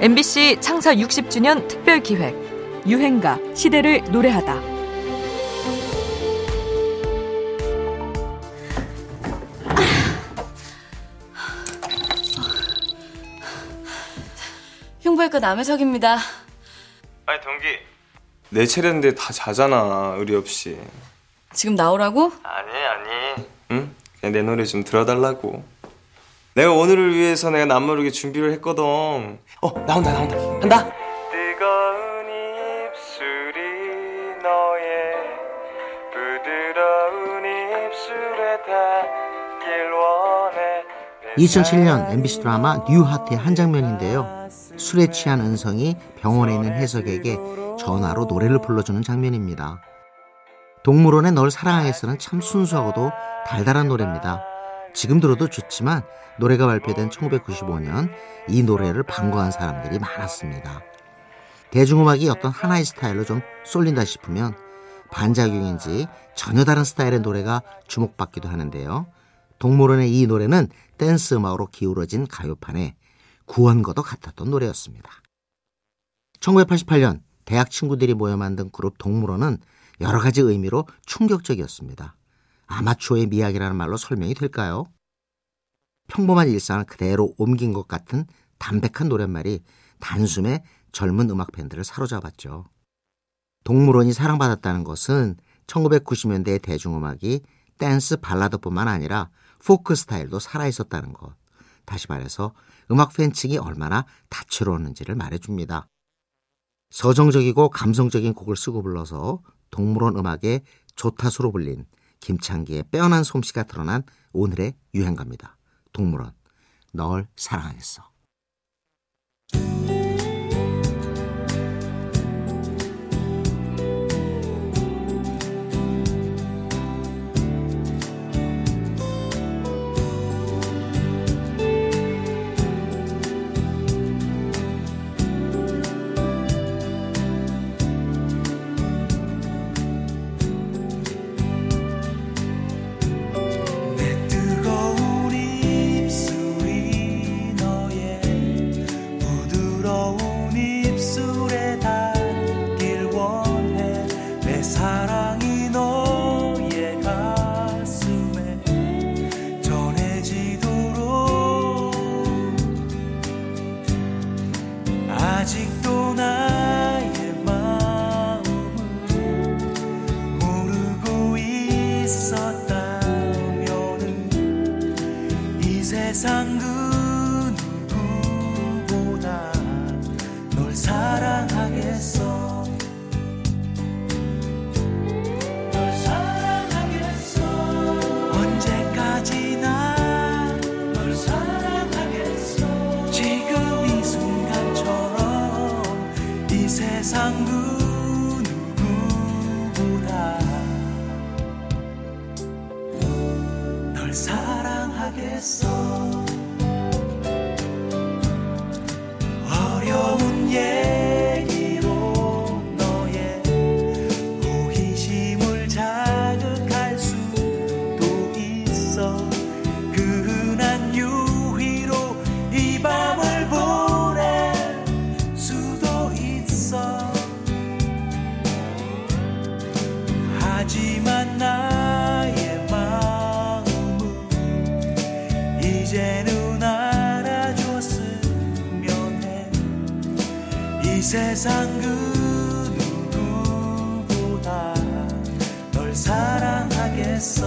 MBC 창사 60주년 특별 기획 유행가 시대를 노래하다. 흉부외과 남해석입니다. 아니 동기 내 차례인데 다 자잖아 의리 없이 지금 나오라고? 아니 아니 응? 그냥 내 노래 좀 들어달라고 내가 오늘을 위해서 내가 남모르게 준비를 했거든 어 나온다 나온다 한다 뜨거운 입술이 너의 부드러운 입술에 닿길 원해 2007년 MBC 드라마 뉴하트의 한 장면인데요. 술에 취한 은성이 병원에 있는 해석에게 전화로 노래를 불러주는 장면입니다. 동물원의 널 사랑하겠어는 참 순수하고도 달달한 노래입니다. 지금 들어도 좋지만 노래가 발표된 1995년 이 노래를 반가워한 사람들이 많았습니다. 대중음악이 어떤 하나의 스타일로 좀 쏠린다 싶으면 반작용인지 전혀 다른 스타일의 노래가 주목받기도 하는데요. 동물원의 이 노래는 댄스 음악으로 기울어진 가요판에 구원과도 같았던 노래였습니다. 1988년 대학 친구들이 모여 만든 그룹 동물원은 여러 가지 의미로 충격적이었습니다. 아마추어의 미학이라는 말로 설명이 될까요? 평범한 일상을 그대로 옮긴 것 같은 담백한 노랫말이 단숨에 젊은 음악 팬들을 사로잡았죠. 동물원이 사랑받았다는 것은 1990년대의 대중음악이 댄스 발라드뿐만 아니라 포크 스타일도 살아있었다는 것. 다시 말해서 음악 팬층이 얼마나 다채로웠는지를 말해줍니다. 서정적이고 감성적인 곡을 쓰고 불러서 동물원 음악의 조타수로 불린 김창기의 빼어난 솜씨가 드러난 오늘의 유행가입니다. 동물원, 널 사랑하겠어. 내 사랑이 너의 가슴에 전해지도록 아직도 나의 마음을 모르고 있었다면은 이 세상 그 사랑하겠어 하겠어. 어려운 얘기로 너의 호기심을 자극할 수도 있어. 그 이 세상 그 누구보다 널 사랑하겠어